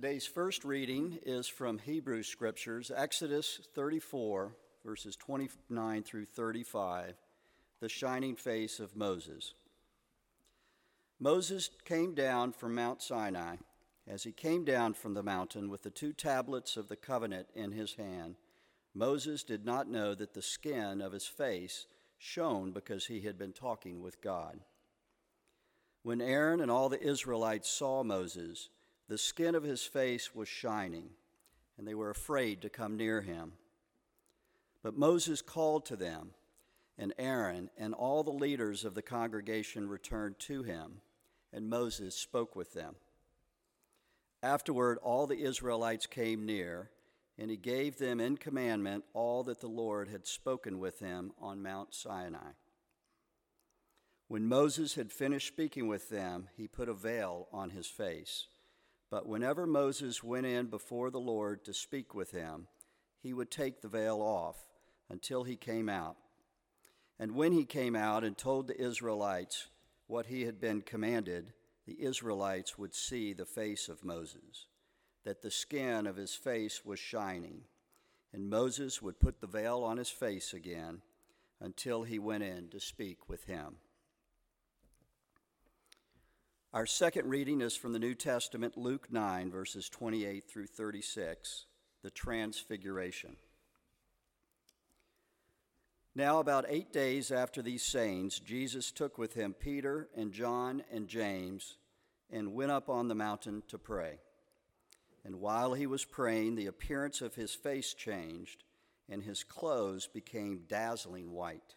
Today's first reading is from Hebrew Scriptures, Exodus 34, verses 29 through 35, the shining face of Moses. Moses came down from Mount Sinai. As he came down from the mountain with the two tablets of the covenant in his hand, Moses did not know that the skin of his face shone because he had been talking with God. When Aaron and all the Israelites saw Moses, the skin of his face was shining, and they were afraid to come near him. But Moses called to them, and Aaron and all the leaders of the congregation returned to him, and Moses spoke with them. Afterward, all the Israelites came near, and he gave them in commandment all that the Lord had spoken with him on Mount Sinai. When Moses had finished speaking with them, he put a veil on his face. But whenever Moses went in before the Lord to speak with him, he would take the veil off until he came out. And when he came out and told the Israelites what he had been commanded, the Israelites would see the face of Moses, that the skin of his face was shining. And Moses would put the veil on his face again until he went in to speak with him. Our second reading is from the New Testament, Luke 9, verses 28 through 36, the Transfiguration. Now, about eight days after these sayings, Jesus took with him Peter and John and James and went up on the mountain to pray. And while he was praying, the appearance of his face changed, and his clothes became dazzling white.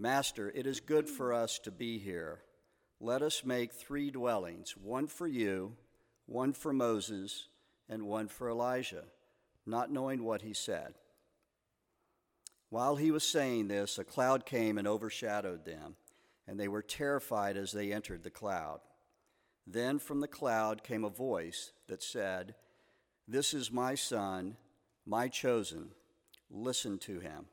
Master, it is good mm. for us to be here. Let us make three dwellings one for you, one for Moses, and one for Elijah, not knowing what he said. While he was saying this, a cloud came and overshadowed them, and they were terrified as they entered the cloud. Then from the cloud came a voice that said, This is my son, my chosen. Listen to him.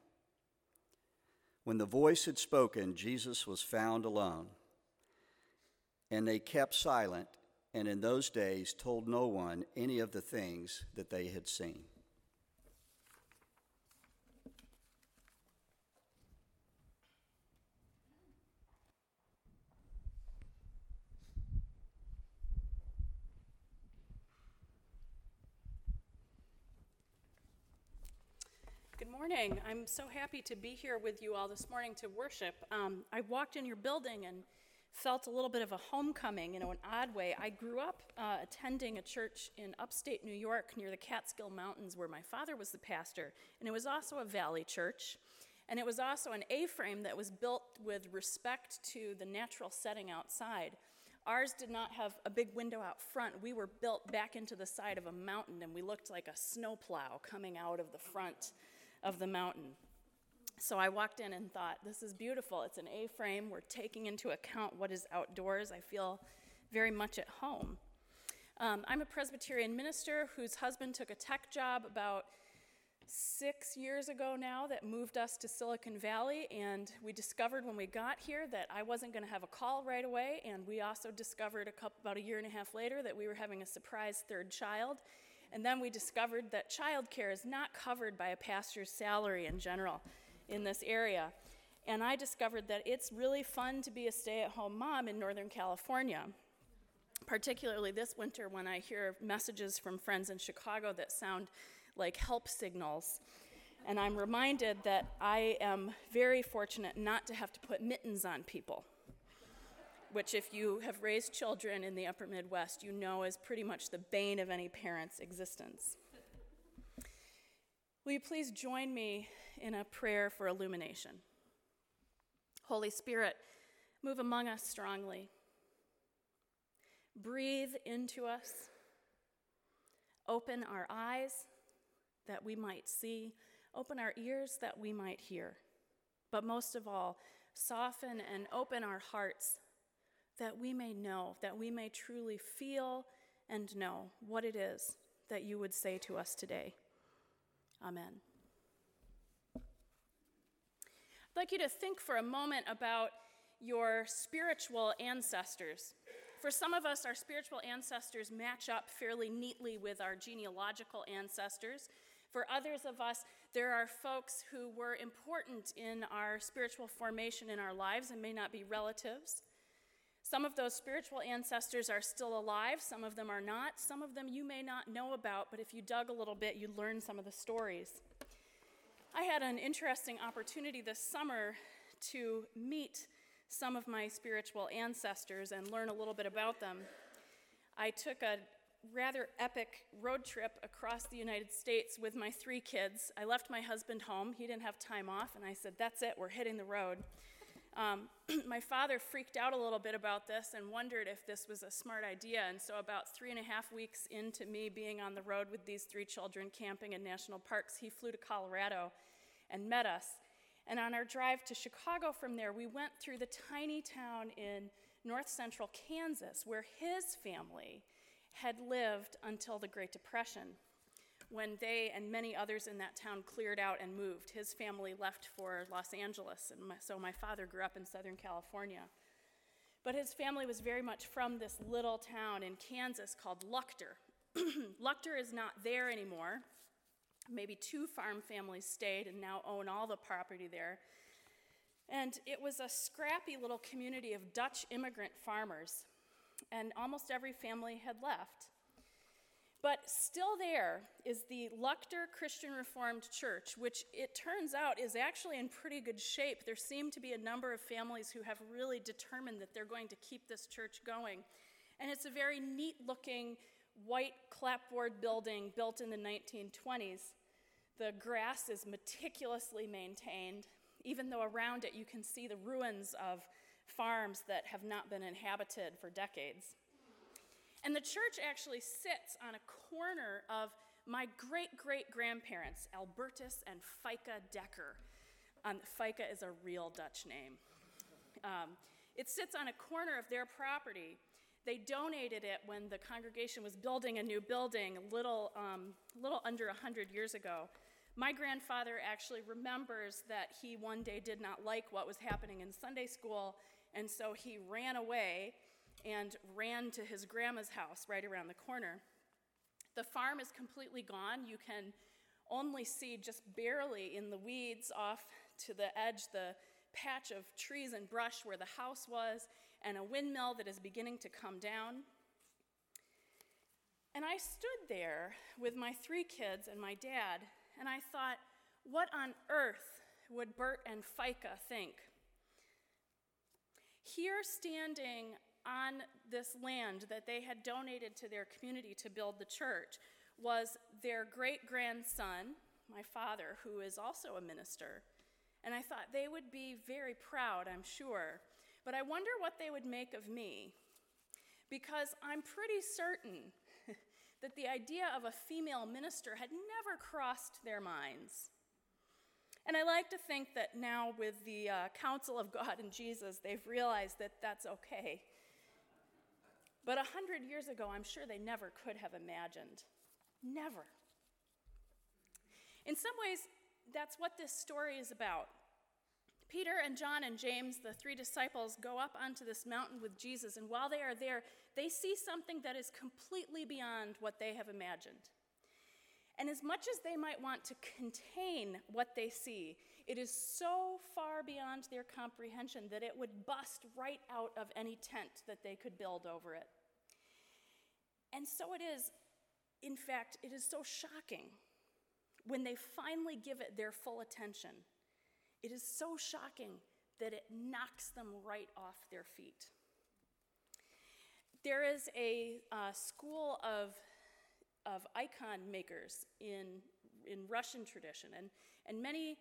When the voice had spoken, Jesus was found alone. And they kept silent, and in those days told no one any of the things that they had seen. Morning. I'm so happy to be here with you all this morning to worship. Um, I walked in your building and felt a little bit of a homecoming in an odd way. I grew up uh, attending a church in upstate New York near the Catskill Mountains where my father was the pastor, and it was also a valley church. And it was also an A frame that was built with respect to the natural setting outside. Ours did not have a big window out front. We were built back into the side of a mountain, and we looked like a snowplow coming out of the front of the mountain. So I walked in and thought, this is beautiful. It's an A frame. We're taking into account what is outdoors. I feel very much at home. Um, I'm a Presbyterian minister whose husband took a tech job about six years ago now that moved us to Silicon Valley. And we discovered when we got here that I wasn't going to have a call right away. And we also discovered a couple, about a year and a half later that we were having a surprise third child. And then we discovered that childcare is not covered by a pastor's salary in general in this area. And I discovered that it's really fun to be a stay at home mom in Northern California, particularly this winter when I hear messages from friends in Chicago that sound like help signals. And I'm reminded that I am very fortunate not to have to put mittens on people which, if you have raised children in the upper Midwest, you know is pretty much the bane of any parent's existence. Will you please join me in a prayer for illumination? Holy Spirit, move among us strongly. Breathe into us. Open our eyes that we might see, open our ears that we might hear. But most of all, soften and open our hearts that we may know, that we may truly feel and know what it is that you would say to us today. Amen. I'd like you to think for a moment about your spiritual ancestors. For some of us, our spiritual ancestors match up fairly neatly with our genealogical ancestors. For others of us, there are folks who were important in our spiritual formation in our lives and may not be relatives. Some of those spiritual ancestors are still alive, some of them are not. Some of them you may not know about, but if you dug a little bit, you'd learn some of the stories. I had an interesting opportunity this summer to meet some of my spiritual ancestors and learn a little bit about them. I took a rather epic road trip across the United States with my three kids. I left my husband home. He didn't have time off, and I said, That's it, we're hitting the road. Um, my father freaked out a little bit about this and wondered if this was a smart idea. And so, about three and a half weeks into me being on the road with these three children camping in national parks, he flew to Colorado and met us. And on our drive to Chicago from there, we went through the tiny town in north central Kansas where his family had lived until the Great Depression when they and many others in that town cleared out and moved. His family left for Los Angeles, and my, so my father grew up in Southern California. But his family was very much from this little town in Kansas called Luctor. Luctor is not there anymore. Maybe two farm families stayed and now own all the property there. And it was a scrappy little community of Dutch immigrant farmers, and almost every family had left. But still there is the Luctor Christian Reformed Church, which it turns out is actually in pretty good shape. There seem to be a number of families who have really determined that they're going to keep this church going. And it's a very neat looking white clapboard building built in the 1920s. The grass is meticulously maintained, even though around it you can see the ruins of farms that have not been inhabited for decades. And the church actually sits on a corner of my great great grandparents, Albertus and Fika Decker. Um, Fika is a real Dutch name. Um, it sits on a corner of their property. They donated it when the congregation was building a new building, a little, um, little under 100 years ago. My grandfather actually remembers that he one day did not like what was happening in Sunday school, and so he ran away and ran to his grandma's house right around the corner. The farm is completely gone. You can only see just barely in the weeds off to the edge the patch of trees and brush where the house was, and a windmill that is beginning to come down. And I stood there with my three kids and my dad, and I thought, what on earth would Bert and Fika think? Here, standing on this land that they had donated to their community to build the church was their great grandson, my father, who is also a minister. And I thought they would be very proud, I'm sure. But I wonder what they would make of me. Because I'm pretty certain that the idea of a female minister had never crossed their minds. And I like to think that now, with the uh, counsel of God and Jesus, they've realized that that's okay. But a hundred years ago, I'm sure they never could have imagined. Never. In some ways, that's what this story is about. Peter and John and James, the three disciples, go up onto this mountain with Jesus, and while they are there, they see something that is completely beyond what they have imagined. And as much as they might want to contain what they see, it is so far beyond their comprehension that it would bust right out of any tent that they could build over it. And so it is, in fact, it is so shocking when they finally give it their full attention. It is so shocking that it knocks them right off their feet. There is a uh, school of, of icon makers in, in Russian tradition, and, and many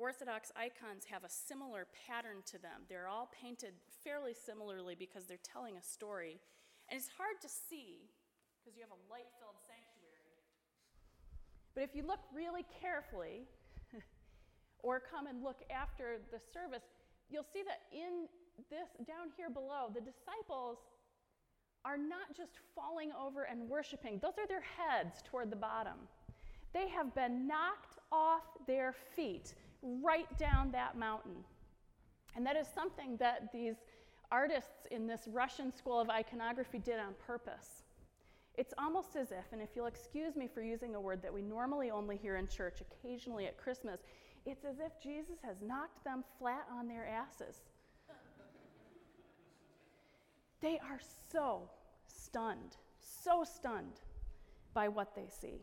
Orthodox icons have a similar pattern to them. They're all painted fairly similarly because they're telling a story. And it's hard to see because you have a light filled sanctuary. But if you look really carefully, or come and look after the service, you'll see that in this, down here below, the disciples are not just falling over and worshiping, those are their heads toward the bottom. They have been knocked off their feet right down that mountain. And that is something that these artists in this Russian school of iconography did on purpose. It's almost as if, and if you'll excuse me for using a word that we normally only hear in church, occasionally at Christmas, it's as if Jesus has knocked them flat on their asses. they are so stunned, so stunned by what they see.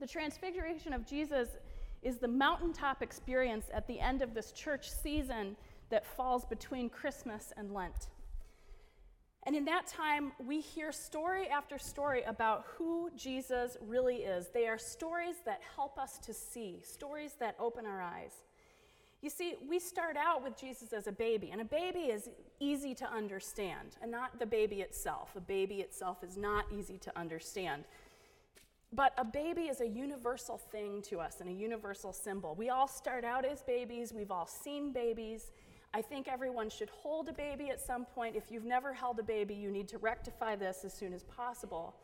The transfiguration of Jesus is the mountaintop experience at the end of this church season that falls between Christmas and Lent. And in that time, we hear story after story about who Jesus really is. They are stories that help us to see, stories that open our eyes. You see, we start out with Jesus as a baby, and a baby is easy to understand, and not the baby itself. A baby itself is not easy to understand. But a baby is a universal thing to us and a universal symbol. We all start out as babies, we've all seen babies. I think everyone should hold a baby at some point. If you've never held a baby, you need to rectify this as soon as possible.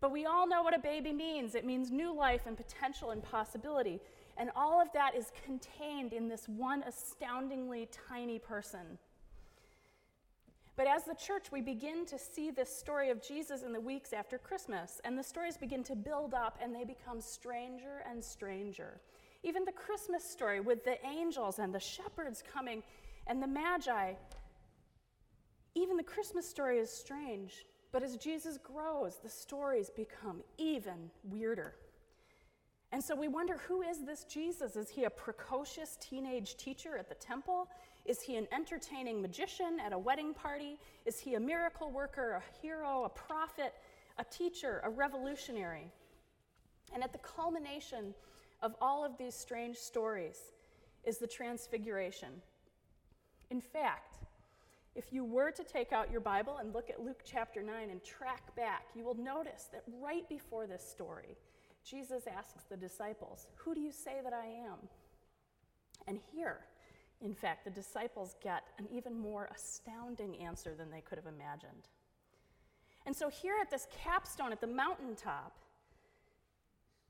But we all know what a baby means it means new life and potential and possibility. And all of that is contained in this one astoundingly tiny person. But as the church, we begin to see this story of Jesus in the weeks after Christmas, and the stories begin to build up and they become stranger and stranger. Even the Christmas story with the angels and the shepherds coming and the Magi, even the Christmas story is strange. But as Jesus grows, the stories become even weirder. And so we wonder who is this Jesus? Is he a precocious teenage teacher at the temple? Is he an entertaining magician at a wedding party? Is he a miracle worker, a hero, a prophet, a teacher, a revolutionary? And at the culmination of all of these strange stories is the transfiguration. In fact, if you were to take out your Bible and look at Luke chapter 9 and track back, you will notice that right before this story, Jesus asks the disciples, Who do you say that I am? And here, in fact, the disciples get an even more astounding answer than they could have imagined. And so, here at this capstone at the mountaintop,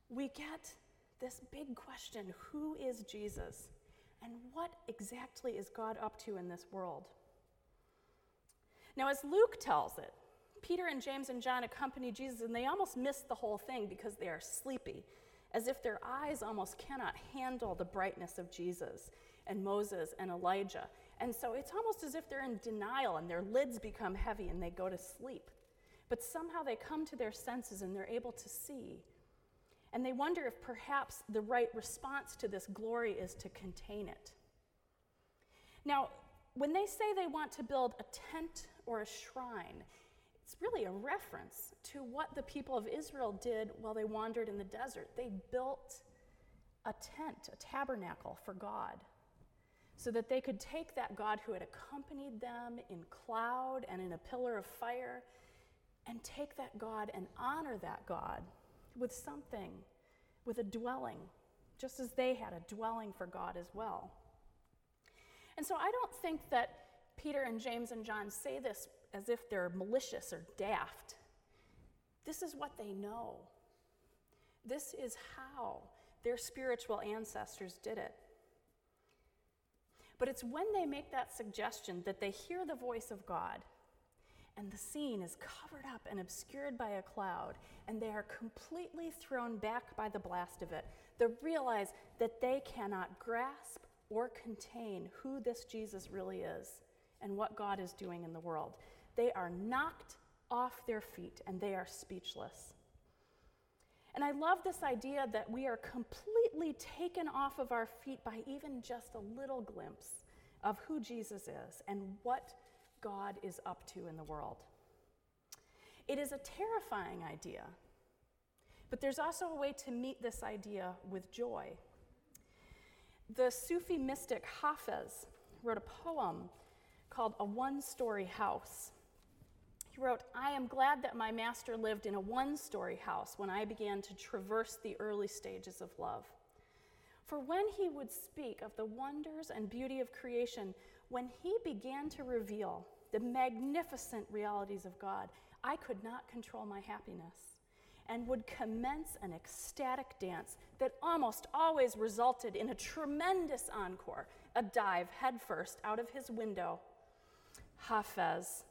we get this big question Who is Jesus? And what exactly is God up to in this world? Now, as Luke tells it, Peter and James and John accompany Jesus, and they almost miss the whole thing because they are sleepy, as if their eyes almost cannot handle the brightness of Jesus and Moses and Elijah. And so it's almost as if they're in denial and their lids become heavy and they go to sleep. But somehow they come to their senses and they're able to see. And they wonder if perhaps the right response to this glory is to contain it. Now, when they say they want to build a tent or a shrine, it's really a reference to what the people of Israel did while they wandered in the desert. They built a tent, a tabernacle for God, so that they could take that God who had accompanied them in cloud and in a pillar of fire and take that God and honor that God with something, with a dwelling, just as they had a dwelling for God as well. And so I don't think that Peter and James and John say this as if they're malicious or daft. This is what they know. This is how their spiritual ancestors did it. But it's when they make that suggestion that they hear the voice of God and the scene is covered up and obscured by a cloud, and they are completely thrown back by the blast of it. They realize that they cannot grasp or contain who this Jesus really is and what God is doing in the world. They are knocked off their feet and they are speechless. And I love this idea that we are completely taken off of our feet by even just a little glimpse of who Jesus is and what God is up to in the world. It is a terrifying idea, but there's also a way to meet this idea with joy. The Sufi mystic Hafez wrote a poem called A One Story House wrote, I am glad that my master lived in a one story house when I began to traverse the early stages of love. For when he would speak of the wonders and beauty of creation, when he began to reveal the magnificent realities of God, I could not control my happiness and would commence an ecstatic dance that almost always resulted in a tremendous encore, a dive headfirst out of his window. Hafez,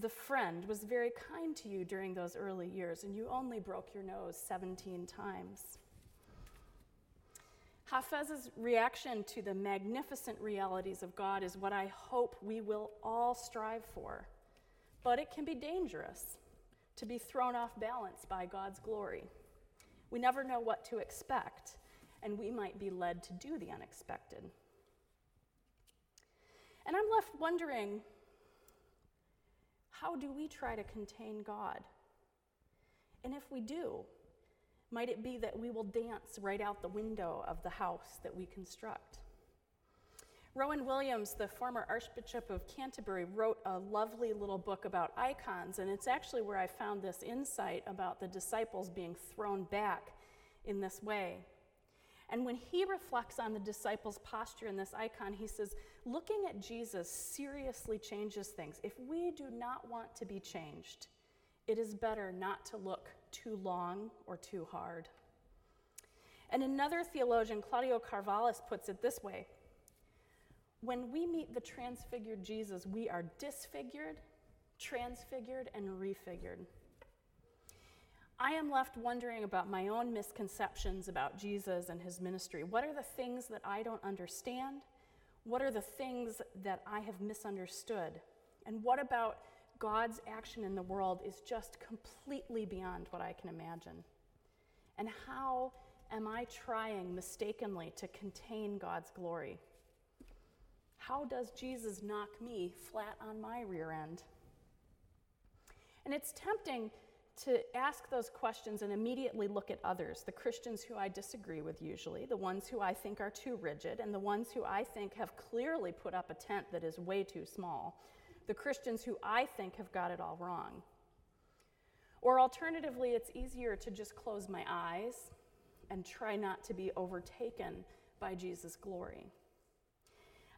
the friend, was very kind to you during those early years, and you only broke your nose 17 times. Hafez's reaction to the magnificent realities of God is what I hope we will all strive for. But it can be dangerous to be thrown off balance by God's glory. We never know what to expect, and we might be led to do the unexpected. And I'm left wondering how do we try to contain God? And if we do, might it be that we will dance right out the window of the house that we construct? Rowan Williams, the former Archbishop of Canterbury, wrote a lovely little book about icons, and it's actually where I found this insight about the disciples being thrown back in this way. And when he reflects on the disciples' posture in this icon, he says, Looking at Jesus seriously changes things. If we do not want to be changed, it is better not to look too long or too hard. And another theologian, Claudio Carvalhaes, puts it this way When we meet the transfigured Jesus, we are disfigured, transfigured, and refigured. I am left wondering about my own misconceptions about Jesus and his ministry. What are the things that I don't understand? What are the things that I have misunderstood? And what about God's action in the world is just completely beyond what I can imagine. And how am I trying mistakenly to contain God's glory? How does Jesus knock me flat on my rear end? And it's tempting to ask those questions and immediately look at others, the Christians who I disagree with usually, the ones who I think are too rigid, and the ones who I think have clearly put up a tent that is way too small the Christians who I think have got it all wrong. Or alternatively, it's easier to just close my eyes and try not to be overtaken by Jesus' glory.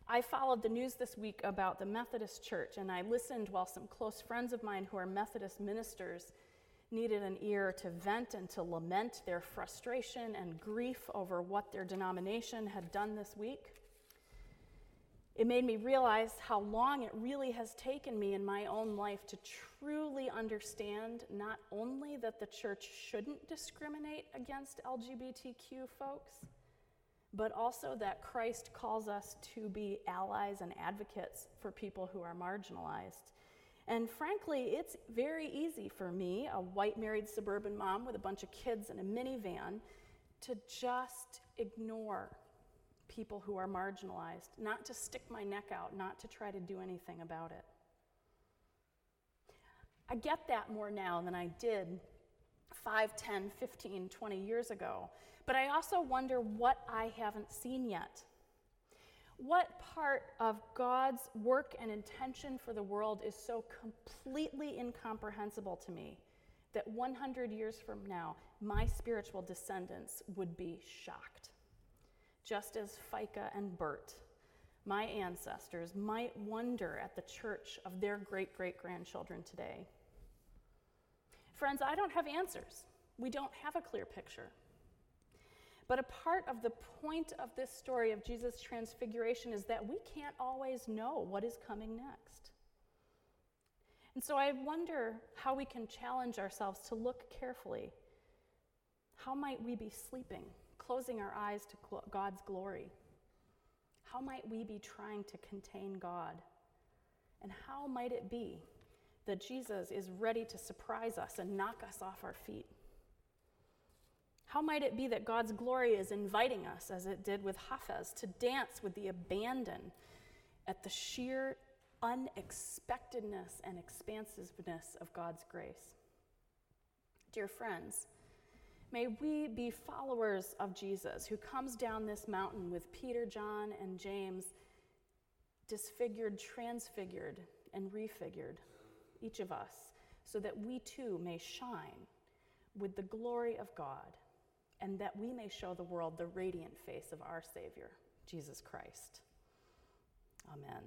I followed the news this week about the Methodist Church, and I listened while some close friends of mine who are Methodist ministers needed an ear to vent and to lament their frustration and grief over what their denomination had done this week. It made me realize how long it really has taken me in my own life to truly understand not only that the church shouldn't discriminate against LGBTQ folks, but also that Christ calls us to be allies and advocates for people who are marginalized. And frankly, it's very easy for me, a white married suburban mom with a bunch of kids in a minivan, to just ignore people who are marginalized, not to stick my neck out, not to try to do anything about it. I get that more now than I did 5, 10, 15, 20 years ago. But I also wonder what I haven't seen yet. What part of God's work and intention for the world is so completely incomprehensible to me that 100 years from now, my spiritual descendants would be shocked? just as Fika and Bert, my ancestors, might wonder at the church of their great great grandchildren today. Friends, I don't have answers. We don't have a clear picture. But a part of the point of this story of Jesus' transfiguration is that we can't always know what is coming next. And so I wonder how we can challenge ourselves to look carefully. How might we be sleeping? closing our eyes to God's glory? How might we be trying to contain God? And how might it be that Jesus is ready to surprise us and knock us off our feet? How might it be that God's glory is inviting us, as it did with Hafez, to dance with the abandon at the sheer unexpectedness and expansiveness of God's grace? Dear friends, May we be followers of Jesus who comes down this mountain with Peter, John, and James, disfigured, transfigured, and refigured, each of us, so that we too may shine with the glory of God, and that we may show the world the radiant face of our Savior, Jesus Christ. Amen.